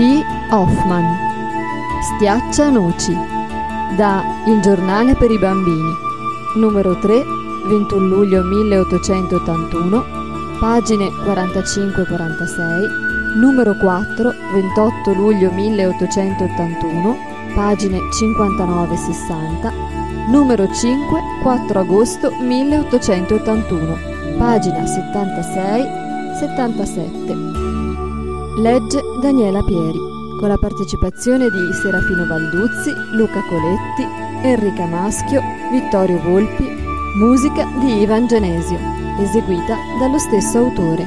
T. Hoffman. Stiaccia noci. Da Il giornale per i bambini. Numero 3, 21 luglio 1881, pagine 45-46. Numero 4, 28 luglio 1881, pagine 59-60. Numero 5, 4 agosto 1881, pagina 76-77. Legge Daniela Pieri, con la partecipazione di Serafino Balduzzi, Luca Coletti, Enrica Maschio, Vittorio Volpi, musica di Ivan Genesio, eseguita dallo stesso autore.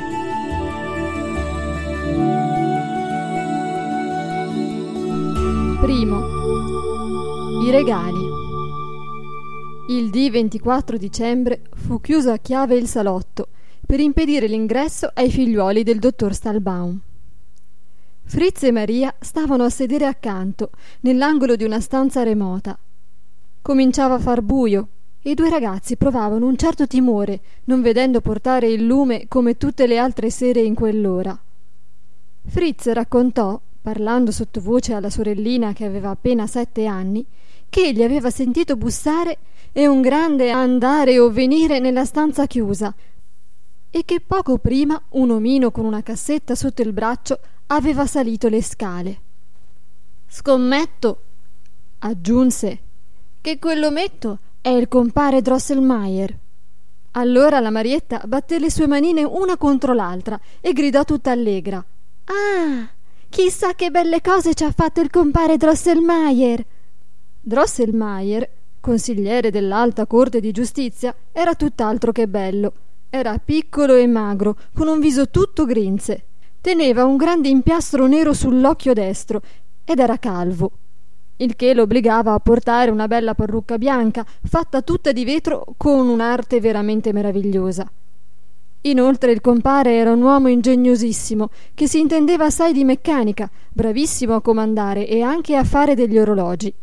Primo. I regali. Il D24 dicembre fu chiuso a chiave il salotto per impedire l'ingresso ai figliuoli del dottor Stalbaum. Fritz e Maria stavano a sedere accanto, nell'angolo di una stanza remota. Cominciava a far buio e i due ragazzi provavano un certo timore, non vedendo portare il lume come tutte le altre sere in quell'ora. Fritz raccontò, parlando sottovoce alla sorellina che aveva appena sette anni, che egli aveva sentito bussare e un grande andare o venire nella stanza chiusa, e che poco prima un omino con una cassetta sotto il braccio aveva salito le scale. Scommetto, aggiunse, che quell'ometto è il compare Drosselmeier. Allora la Marietta batté le sue manine una contro l'altra e gridò tutta allegra. Ah, chissà che belle cose ci ha fatto il compare Drosselmeier. Drosselmeier, consigliere dell'alta corte di giustizia, era tutt'altro che bello. Era piccolo e magro, con un viso tutto grinze. Teneva un grande impiastro nero sull'occhio destro ed era calvo, il che lo obbligava a portare una bella parrucca bianca, fatta tutta di vetro con un'arte veramente meravigliosa. Inoltre il compare era un uomo ingegnosissimo, che si intendeva assai di meccanica, bravissimo a comandare e anche a fare degli orologi.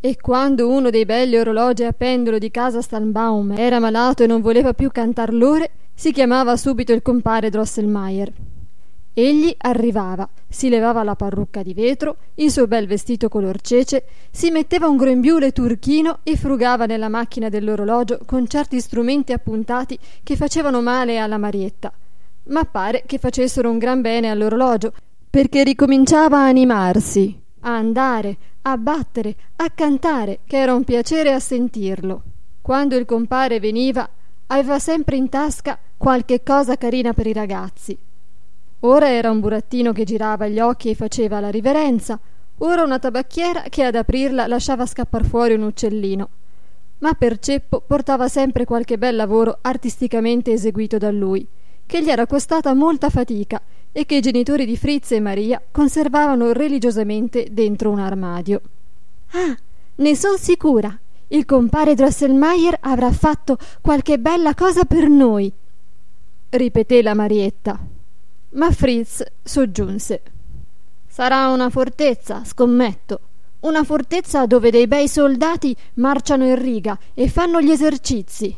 E quando uno dei belli orologi a pendolo di casa Stalbaum era malato e non voleva più cantar l'ore, si chiamava subito il compare Drosselmeier. Egli arrivava, si levava la parrucca di vetro, il suo bel vestito color cece, si metteva un grembiule turchino e frugava nella macchina dell'orologio con certi strumenti appuntati che facevano male alla Marietta. Ma pare che facessero un gran bene all'orologio, perché ricominciava a animarsi, a andare, a battere, a cantare, che era un piacere a sentirlo. Quando il compare veniva, aveva sempre in tasca qualche cosa carina per i ragazzi Ora era un burattino che girava gli occhi e faceva la riverenza, ora una tabacchiera che ad aprirla lasciava scappar fuori un uccellino. Ma per ceppo portava sempre qualche bel lavoro artisticamente eseguito da lui, che gli era costata molta fatica e che i genitori di Fritz e Maria conservavano religiosamente dentro un armadio. Ah, ne son sicura. Il compare Drosselmeier avrà fatto qualche bella cosa per noi, ripeté la Marietta. Ma Fritz soggiunse Sarà una fortezza, scommetto. Una fortezza dove dei bei soldati marciano in riga e fanno gli esercizi.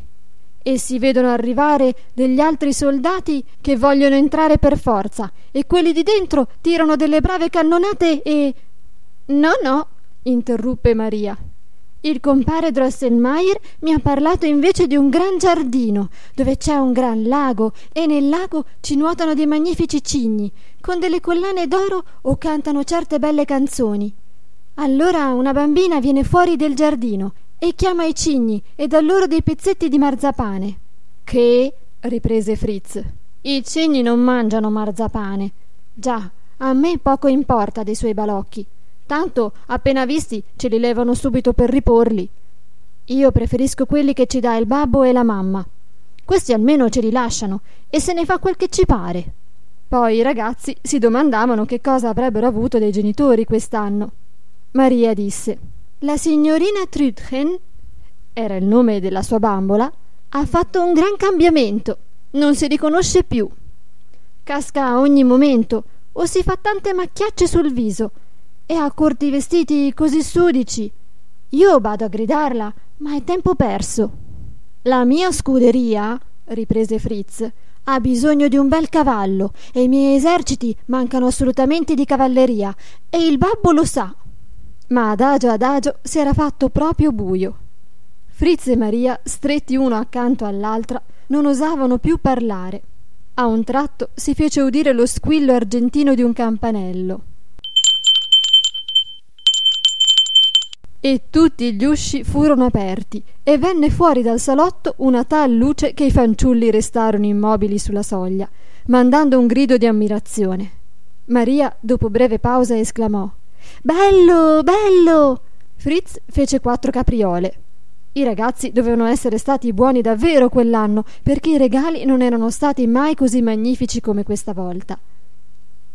E si vedono arrivare degli altri soldati che vogliono entrare per forza, e quelli di dentro tirano delle brave cannonate e. No, no, interruppe Maria. Il compare Drosselmeier mi ha parlato invece di un gran giardino dove c'è un gran lago e nel lago ci nuotano dei magnifici cigni con delle collane d'oro o cantano certe belle canzoni. Allora una bambina viene fuori del giardino e chiama i cigni e dà loro dei pezzetti di marzapane. Che? riprese Fritz. I cigni non mangiano marzapane. Già, a me poco importa dei suoi balocchi. Tanto, appena visti, ce li levano subito per riporli. Io preferisco quelli che ci dà il babbo e la mamma. Questi almeno ce li lasciano e se ne fa quel che ci pare. Poi i ragazzi si domandavano che cosa avrebbero avuto dei genitori quest'anno. Maria disse: La signorina Trudchen, era il nome della sua bambola, ha fatto un gran cambiamento. Non si riconosce più. Casca a ogni momento o si fa tante macchiacce sul viso e ha corti vestiti così sudici. Io vado a gridarla, ma è tempo perso. La mia scuderia, riprese Fritz, ha bisogno di un bel cavallo e i miei eserciti mancano assolutamente di cavalleria e il babbo lo sa. Ma adagio adagio si era fatto proprio buio. Fritz e Maria, stretti uno accanto all'altra, non osavano più parlare. A un tratto si fece udire lo squillo argentino di un campanello. E tutti gli usci furono aperti e venne fuori dal salotto una tal luce che i fanciulli restarono immobili sulla soglia, mandando un grido di ammirazione. Maria, dopo breve pausa, esclamò Bello, bello! Fritz fece quattro capriole. I ragazzi dovevano essere stati buoni davvero quell'anno, perché i regali non erano stati mai così magnifici come questa volta.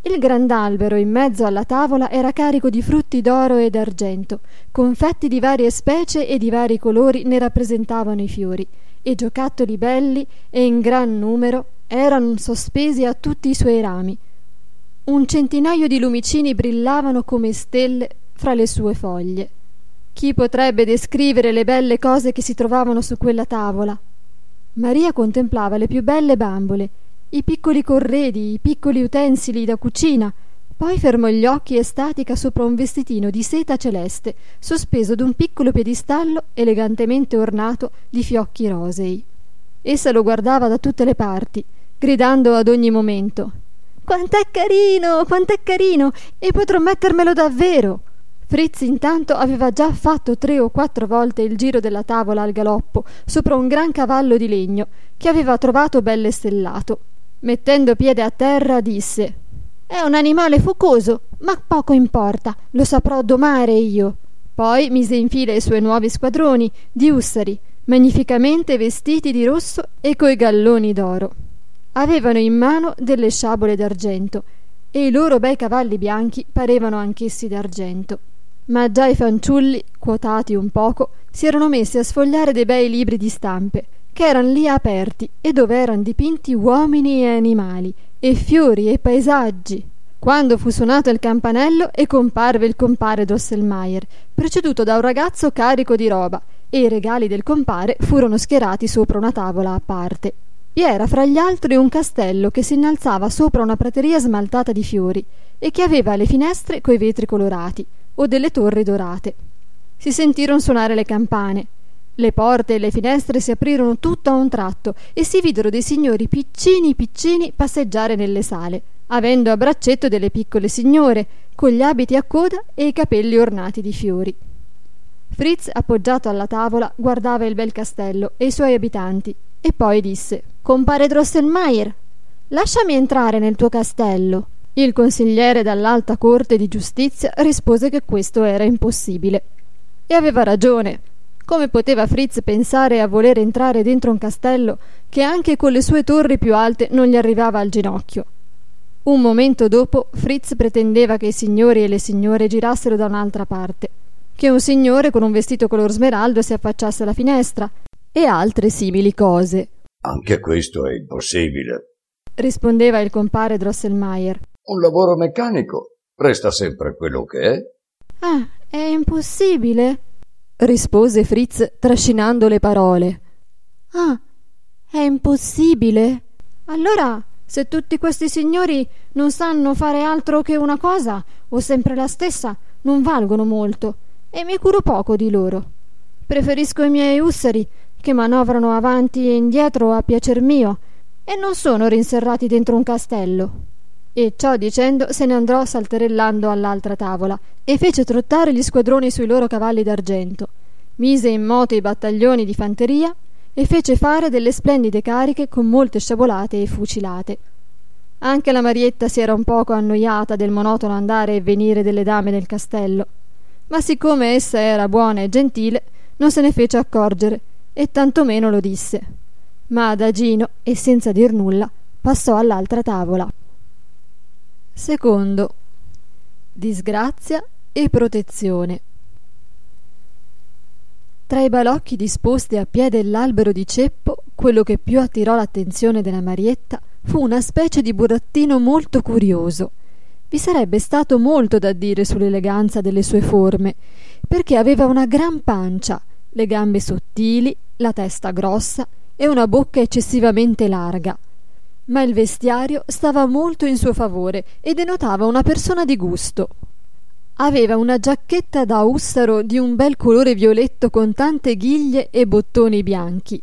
Il grand'albero in mezzo alla tavola era carico di frutti d'oro e d'argento, confetti di varie specie e di vari colori ne rappresentavano i fiori, e giocattoli belli e in gran numero erano sospesi a tutti i suoi rami. Un centinaio di lumicini brillavano come stelle fra le sue foglie. Chi potrebbe descrivere le belle cose che si trovavano su quella tavola? Maria contemplava le più belle bambole i piccoli corredi, i piccoli utensili da cucina. Poi fermò gli occhi estatica sopra un vestitino di seta celeste, sospeso d'un piccolo piedistallo elegantemente ornato di fiocchi rosei. Essa lo guardava da tutte le parti, gridando ad ogni momento Quant'è carino, quant'è carino, e potrò mettermelo davvero. Fritz intanto aveva già fatto tre o quattro volte il giro della tavola al galoppo, sopra un gran cavallo di legno, che aveva trovato belle stellato. Mettendo piede a terra disse È un animale focoso, ma poco importa, lo saprò domare io. Poi mise in fila i suoi nuovi squadroni di ussari, magnificamente vestiti di rosso e coi galloni d'oro. Avevano in mano delle sciabole d'argento e i loro bei cavalli bianchi parevano anch'essi d'argento. Ma già i fanciulli, quotati un poco, si erano messi a sfogliare dei bei libri di stampe che eran lì aperti e dove eran dipinti uomini e animali, e fiori e paesaggi. Quando fu suonato il campanello e comparve il compare Drosselmeier, preceduto da un ragazzo carico di roba, e i regali del compare furono schierati sopra una tavola a parte. Vi era fra gli altri un castello che si innalzava sopra una prateria smaltata di fiori e che aveva le finestre coi vetri colorati o delle torri dorate. Si sentirono suonare le campane le porte e le finestre si aprirono tutto a un tratto e si videro dei signori piccini piccini passeggiare nelle sale, avendo a braccetto delle piccole signore, con gli abiti a coda e i capelli ornati di fiori. Fritz, appoggiato alla tavola, guardava il bel castello e i suoi abitanti e poi disse Compare Drosselmeier, lasciami entrare nel tuo castello. Il consigliere dall'alta corte di giustizia rispose che questo era impossibile. E aveva ragione, come poteva Fritz pensare a voler entrare dentro un castello che anche con le sue torri più alte non gli arrivava al ginocchio? Un momento dopo Fritz pretendeva che i signori e le signore girassero da un'altra parte, che un signore con un vestito color smeraldo si affacciasse alla finestra e altre simili cose. Anche questo è impossibile, rispondeva il compare Drosselmeier. Un lavoro meccanico resta sempre quello che è. Ah, è impossibile? Rispose Fritz trascinando le parole. Ah, è impossibile. Allora, se tutti questi signori non sanno fare altro che una cosa, o sempre la stessa, non valgono molto, e mi curo poco di loro. Preferisco i miei ussari, che manovrano avanti e indietro a piacer mio, e non sono rinserrati dentro un castello. E ciò dicendo se ne andò salterellando all'altra tavola e fece trottare gli squadroni sui loro cavalli d'argento, mise in moto i battaglioni di fanteria e fece fare delle splendide cariche con molte sciabolate e fucilate. Anche la Marietta si era un poco annoiata del monotono andare e venire delle dame del castello, ma siccome essa era buona e gentile, non se ne fece accorgere e tantomeno lo disse. Ma Adagino, e senza dir nulla, passò all'altra tavola. Secondo. Disgrazia e protezione. Tra i balocchi disposti a piede dell'albero di ceppo, quello che più attirò l'attenzione della Marietta fu una specie di burattino molto curioso. Vi sarebbe stato molto da dire sull'eleganza delle sue forme, perché aveva una gran pancia, le gambe sottili, la testa grossa e una bocca eccessivamente larga ma il vestiario stava molto in suo favore e denotava una persona di gusto. Aveva una giacchetta da ussaro di un bel colore violetto con tante ghiglie e bottoni bianchi.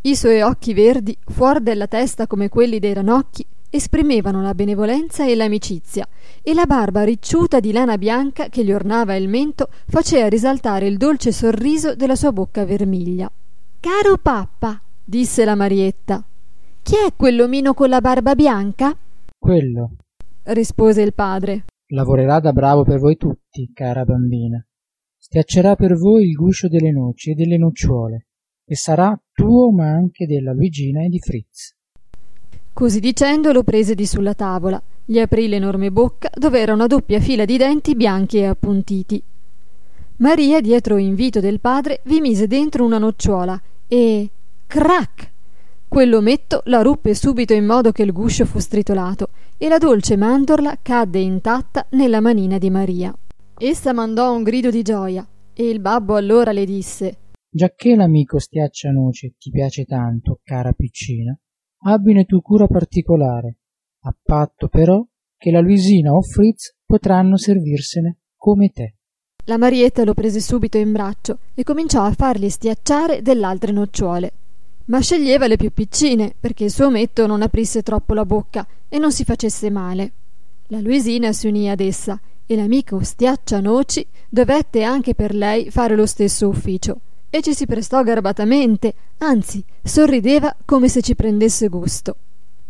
I suoi occhi verdi, fuori della testa come quelli dei ranocchi, esprimevano la benevolenza e l'amicizia, e la barba ricciuta di lana bianca che gli ornava il mento faceva risaltare il dolce sorriso della sua bocca vermiglia. Caro pappa, disse la Marietta, chi è quell'omino con la barba bianca? Quello, rispose il padre. Lavorerà da bravo per voi tutti, cara bambina. Schiaccerà per voi il guscio delle noci e delle nocciuole, e sarà tuo ma anche della Luigina e di Fritz. Così dicendo lo prese di sulla tavola, gli aprì l'enorme bocca dove era una doppia fila di denti bianchi e appuntiti. Maria, dietro invito del padre, vi mise dentro una nocciola e. crac! Quell'ometto la ruppe subito in modo che il guscio fu stritolato e la dolce mandorla cadde intatta nella manina di Maria. Essa mandò un grido di gioia e il babbo allora le disse Giacché l'amico Stiaccianoce ti piace tanto, cara piccina, abbine tu cura particolare, a patto però che la Luisina o Fritz potranno servirsene come te. La Marietta lo prese subito in braccio e cominciò a fargli stiacciare dell'altre nocciuole. Ma sceglieva le più piccine perché il suo ometto non aprisse troppo la bocca e non si facesse male. La Luisina si unì ad essa e l'amico Stiaccianoci dovette anche per lei fare lo stesso ufficio e ci si prestò garbatamente, anzi sorrideva come se ci prendesse gusto.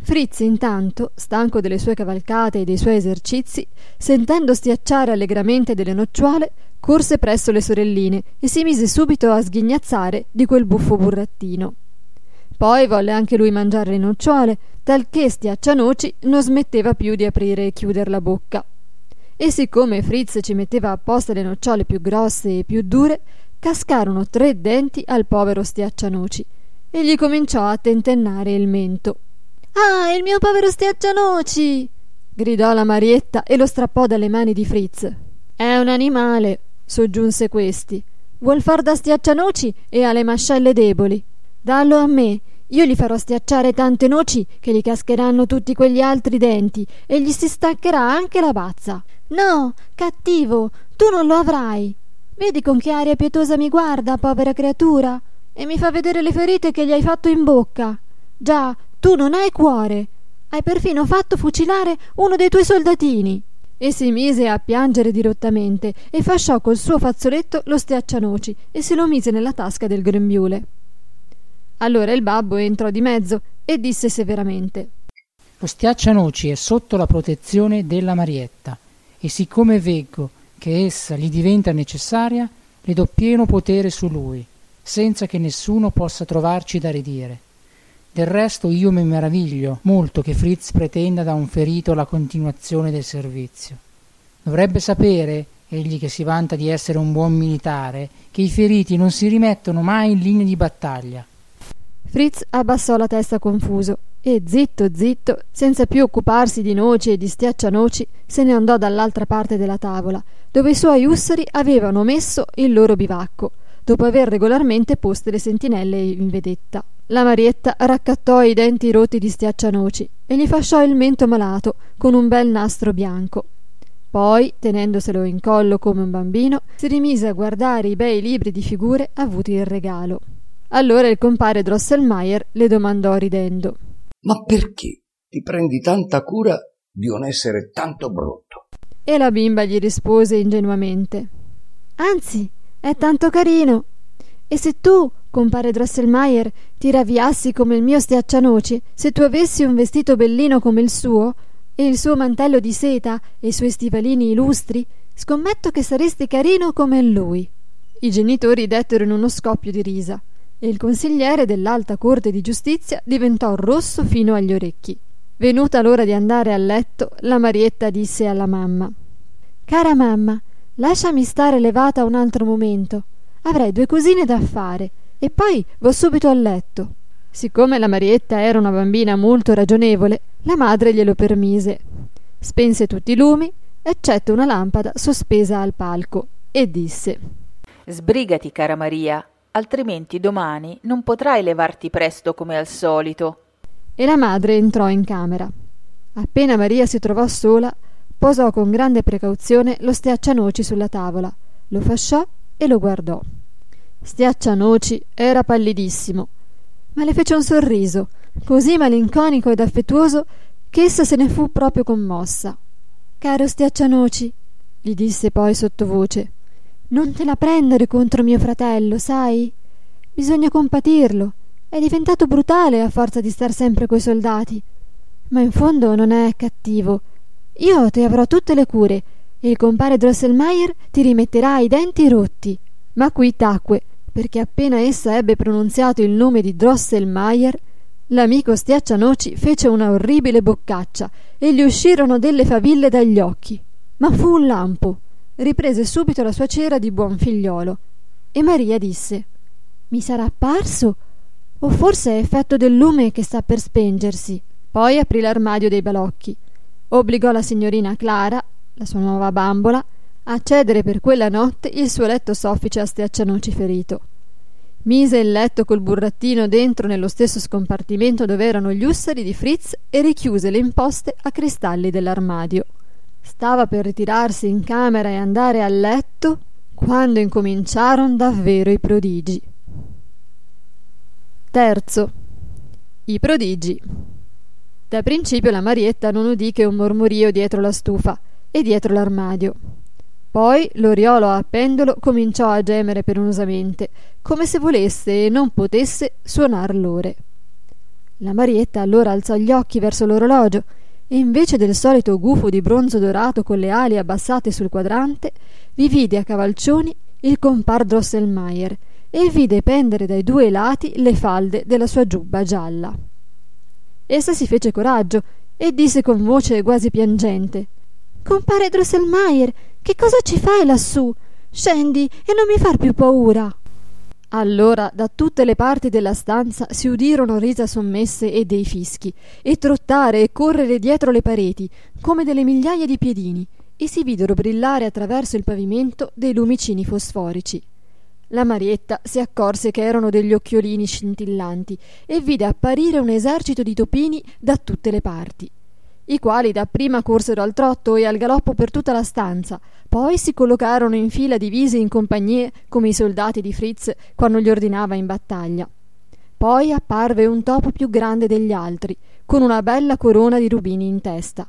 Fritz intanto, stanco delle sue cavalcate e dei suoi esercizi, sentendo stiacciare allegramente delle nocciuole, corse presso le sorelline e si mise subito a sghignazzare di quel buffo burrattino. Poi volle anche lui mangiare le nocciole, talché stiaccianoci non smetteva più di aprire e chiudere la bocca. E siccome Fritz ci metteva apposta le nocciole più grosse e più dure, cascarono tre denti al povero Stiaccianoci e gli cominciò a tentennare il mento. Ah, il mio povero Stiaccianoci! gridò la Marietta e lo strappò dalle mani di Fritz. È un animale, soggiunse questi. Vuol far da Stiaccianoci e ha le mascelle deboli. Dallo a me, io gli farò stiacciare tante noci che gli cascheranno tutti quegli altri denti e gli si staccherà anche la bazza. No, cattivo, tu non lo avrai. Vedi con che aria pietosa mi guarda, povera creatura, e mi fa vedere le ferite che gli hai fatto in bocca. Già, tu non hai cuore. Hai perfino fatto fucilare uno dei tuoi soldatini. E si mise a piangere dirottamente e fasciò col suo fazzoletto lo stiaccianoci e se lo mise nella tasca del grembiule. Allora il babbo entrò di mezzo e disse severamente Lo stiaccianoci è sotto la protezione della Marietta e siccome veggo che essa gli diventa necessaria, le do pieno potere su lui, senza che nessuno possa trovarci da ridire. Del resto io mi meraviglio molto che Fritz pretenda da un ferito la continuazione del servizio. Dovrebbe sapere, egli che si vanta di essere un buon militare, che i feriti non si rimettono mai in linea di battaglia. Fritz abbassò la testa confuso e zitto zitto, senza più occuparsi di noci e di stiaccianoci, se ne andò dall'altra parte della tavola, dove i suoi ussari avevano messo il loro bivacco, dopo aver regolarmente poste le sentinelle in vedetta. La Marietta raccattò i denti rotti di stiaccianoci e gli fasciò il mento malato con un bel nastro bianco. Poi, tenendoselo in collo come un bambino, si rimise a guardare i bei libri di figure avuti in regalo. Allora il compare Drosselmeier le domandò ridendo Ma perché ti prendi tanta cura di un essere tanto brutto? E la bimba gli rispose ingenuamente Anzi, è tanto carino. E se tu, compare Drosselmeier, ti ravviassi come il mio stiaccianoci, se tu avessi un vestito bellino come il suo, e il suo mantello di seta e i suoi stivalini illustri, scommetto che saresti carino come lui. I genitori dettero in uno scoppio di risa e il consigliere dell'alta corte di giustizia diventò rosso fino agli orecchi. Venuta l'ora di andare a letto, la Marietta disse alla mamma Cara mamma, lasciami stare levata un altro momento. Avrei due cosine da fare e poi vo subito a letto. Siccome la Marietta era una bambina molto ragionevole, la madre glielo permise. Spense tutti i lumi, eccetto una lampada sospesa al palco, e disse Sbrigati, cara Maria, altrimenti domani non potrai levarti presto come al solito e la madre entrò in camera. Appena Maria si trovò sola, posò con grande precauzione lo stiaccianoci sulla tavola, lo fasciò e lo guardò. Stiaccianoci era pallidissimo, ma le fece un sorriso, così malinconico ed affettuoso che essa se ne fu proprio commossa. Caro Stiaccianoci, gli disse poi sottovoce, non te la prendere contro mio fratello, sai? Bisogna compatirlo. È diventato brutale a forza di star sempre coi soldati. Ma in fondo non è cattivo. Io ti avrò tutte le cure e il compare Drosselmeier ti rimetterà i denti rotti. Ma qui tacque, perché appena essa ebbe pronunziato il nome di Drosselmeier, l'amico Stiaccianoci fece una orribile boccaccia e gli uscirono delle faville dagli occhi. Ma fu un lampo. Riprese subito la sua cera di buon figliolo. E Maria disse: Mi sarà apparso? O forse è effetto del lume che sta per spengersi? Poi aprì l'armadio dei balocchi. Obbligò la signorina Clara, la sua nuova bambola, a cedere per quella notte il suo letto soffice a stiaccianoci ferito. Mise il letto col burrattino dentro nello stesso scompartimento dove erano gli ussari di Fritz e richiuse le imposte a cristalli dell'armadio. Stava per ritirarsi in camera e andare a letto quando incominciarono davvero i prodigi. Terzo. I prodigi. Da principio la Marietta non udì che un mormorio dietro la stufa e dietro l'armadio. Poi l'oriolo a pendolo cominciò a gemere penosamente, come se volesse e non potesse suonar l'ore. La Marietta allora alzò gli occhi verso l'orologio e invece del solito gufo di bronzo dorato con le ali abbassate sul quadrante, vi vide a cavalcioni il compar Drosselmeier e vide pendere dai due lati le falde della sua giubba gialla. Essa si fece coraggio e disse con voce quasi piangente Compare Drosselmeier, che cosa ci fai lassù? Scendi e non mi far più paura. Allora da tutte le parti della stanza si udirono risa sommesse e dei fischi, e trottare e correre dietro le pareti, come delle migliaia di piedini, e si videro brillare attraverso il pavimento dei lumicini fosforici. La Marietta si accorse che erano degli occhiolini scintillanti e vide apparire un esercito di topini da tutte le parti i quali dapprima corsero al trotto e al galoppo per tutta la stanza, poi si collocarono in fila divisi in compagnie come i soldati di Fritz quando gli ordinava in battaglia. Poi apparve un topo più grande degli altri, con una bella corona di rubini in testa.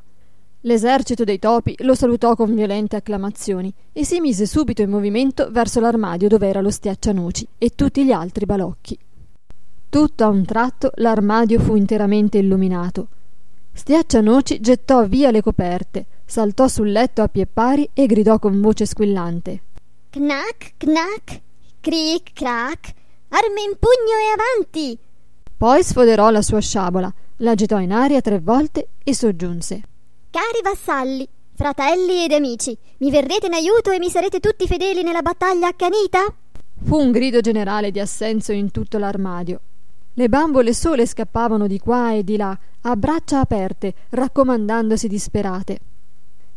L'esercito dei topi lo salutò con violente acclamazioni e si mise subito in movimento verso l'armadio dove era lo stiaccianoci e tutti gli altri balocchi. Tutto a un tratto l'armadio fu interamente illuminato Stiaccianoci gettò via le coperte, saltò sul letto a pie pari e gridò con voce squillante. Knack, knack, cric, crac, arme in pugno e avanti! Poi sfoderò la sua sciabola, l'agitò in aria tre volte e soggiunse. Cari vassalli, fratelli ed amici, mi verrete in aiuto e mi sarete tutti fedeli nella battaglia accanita? Fu un grido generale di assenso in tutto l'armadio. Le bambole sole scappavano di qua e di là, a braccia aperte, raccomandandosi disperate.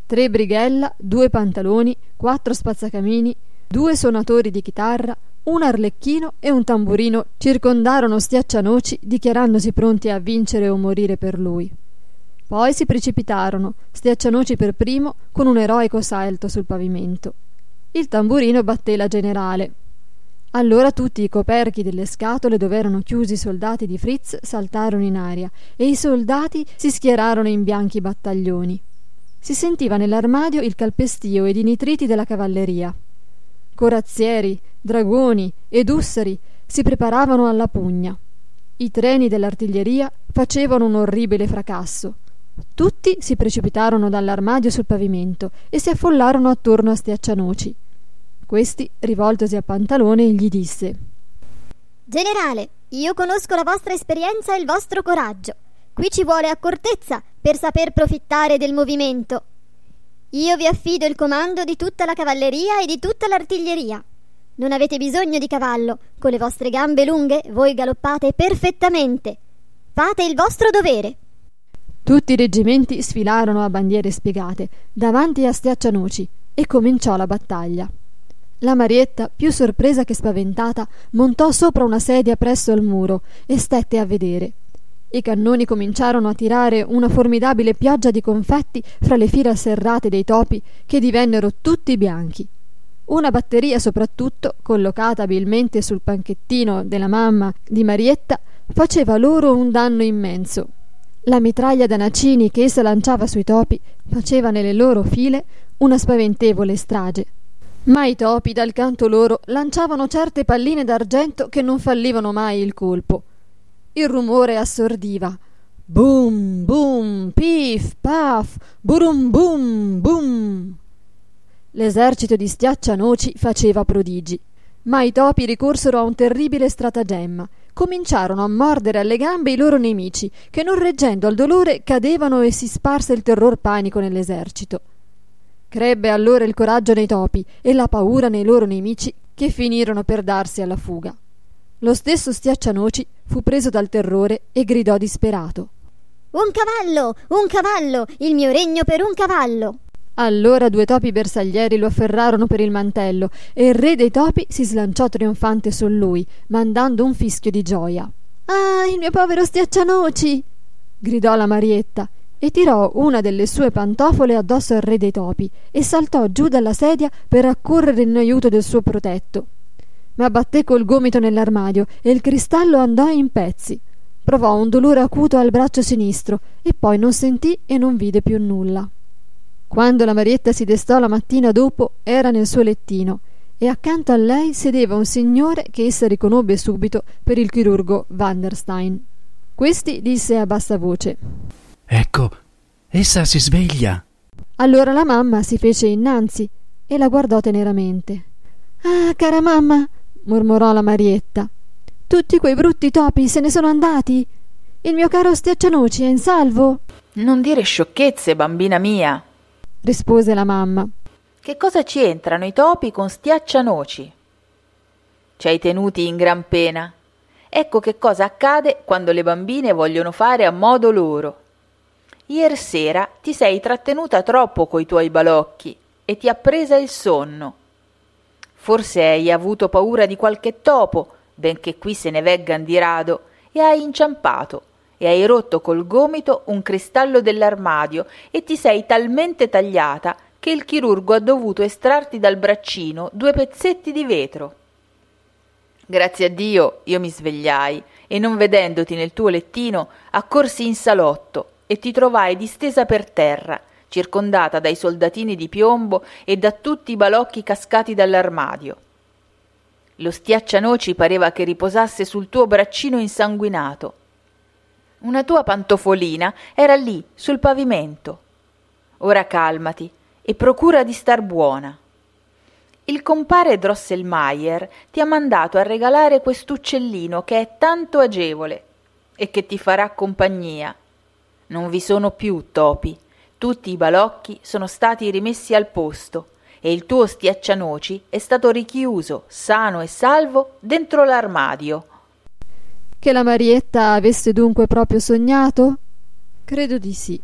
Tre brighella, due pantaloni, quattro spazzacamini, due suonatori di chitarra, un arlecchino e un tamburino circondarono Stiaccianoci dichiarandosi pronti a vincere o morire per lui. Poi si precipitarono, Stiaccianoci per primo, con un eroico salto sul pavimento. Il tamburino batté la generale, allora tutti i coperchi delle scatole dove erano chiusi i soldati di Fritz saltarono in aria e i soldati si schierarono in bianchi battaglioni. Si sentiva nell'armadio il calpestio ed i nitriti della cavalleria. Corazzieri, dragoni ed ussari si preparavano alla pugna. I treni dell'artiglieria facevano un orribile fracasso. Tutti si precipitarono dall'armadio sul pavimento e si affollarono attorno a Stiaccianoci. Questi, rivoltosi a Pantalone, gli disse Generale, io conosco la vostra esperienza e il vostro coraggio. Qui ci vuole accortezza per saper profittare del movimento. Io vi affido il comando di tutta la cavalleria e di tutta l'artiglieria. Non avete bisogno di cavallo, con le vostre gambe lunghe voi galoppate perfettamente. Fate il vostro dovere. Tutti i reggimenti sfilarono a bandiere spiegate davanti a Stiaccianoci e cominciò la battaglia. La Marietta, più sorpresa che spaventata, montò sopra una sedia presso al muro e stette a vedere. i cannoni cominciarono a tirare una formidabile pioggia di confetti fra le fila serrate dei topi che divennero tutti bianchi. Una batteria soprattutto, collocata abilmente sul panchettino della mamma di Marietta, faceva loro un danno immenso. La mitraglia da nacini che essa lanciava sui topi faceva nelle loro file una spaventevole strage. Ma i topi dal canto loro lanciavano certe palline d'argento che non fallivano mai il colpo. Il rumore assordiva. Boom, boom, pif, paf, burum, boom, boom. L'esercito di Stiaccianoci faceva prodigi, ma i topi ricorsero a un terribile stratagemma. Cominciarono a mordere alle gambe i loro nemici, che non reggendo al dolore cadevano e si sparse il terror panico nell'esercito. Crebbe allora il coraggio nei topi e la paura nei loro nemici, che finirono per darsi alla fuga. Lo stesso Stiaccianoci fu preso dal terrore e gridò disperato. Un cavallo! Un cavallo! Il mio regno per un cavallo! Allora due topi bersaglieri lo afferrarono per il mantello e il re dei topi si slanciò trionfante su lui, mandando un fischio di gioia. Ah, il mio povero stiaccianoci! gridò la Marietta e tirò una delle sue pantofole addosso al re dei topi e saltò giù dalla sedia per accorrere in aiuto del suo protetto. Ma batté col gomito nell'armadio e il cristallo andò in pezzi. Provò un dolore acuto al braccio sinistro e poi non sentì e non vide più nulla. Quando la Marietta si destò la mattina dopo era nel suo lettino e accanto a lei sedeva un signore che essa riconobbe subito per il chirurgo Van der Stein. Questi disse a bassa voce Ecco, essa si sveglia. Allora la mamma si fece innanzi e la guardò teneramente. Ah, cara mamma, mormorò la Marietta. Tutti quei brutti topi se ne sono andati. Il mio caro Stiaccianoci è in salvo. Non dire sciocchezze, bambina mia, rispose la mamma. Che cosa ci entrano i topi con stiaccianoci? Ci hai tenuti in gran pena. Ecco che cosa accade quando le bambine vogliono fare a modo loro. Ier sera ti sei trattenuta troppo coi tuoi balocchi e ti ha presa il sonno. Forse hai avuto paura di qualche topo, benché qui se ne veggan di rado, e hai inciampato e hai rotto col gomito un cristallo dell'armadio e ti sei talmente tagliata che il chirurgo ha dovuto estrarti dal braccino due pezzetti di vetro. Grazie a Dio io mi svegliai e non vedendoti nel tuo lettino accorsi in salotto e ti trovai distesa per terra, circondata dai soldatini di piombo e da tutti i balocchi cascati dall'armadio. Lo stiaccianoci pareva che riposasse sul tuo braccino insanguinato una tua pantofolina era lì, sul pavimento. Ora calmati e procura di star buona. Il compare Drosselmeier ti ha mandato a regalare quest'uccellino che è tanto agevole e che ti farà compagnia. Non vi sono più topi, tutti i balocchi sono stati rimessi al posto e il tuo stiaccianoci è stato richiuso, sano e salvo, dentro l'armadio. Che la Marietta avesse dunque proprio sognato? Credo di sì.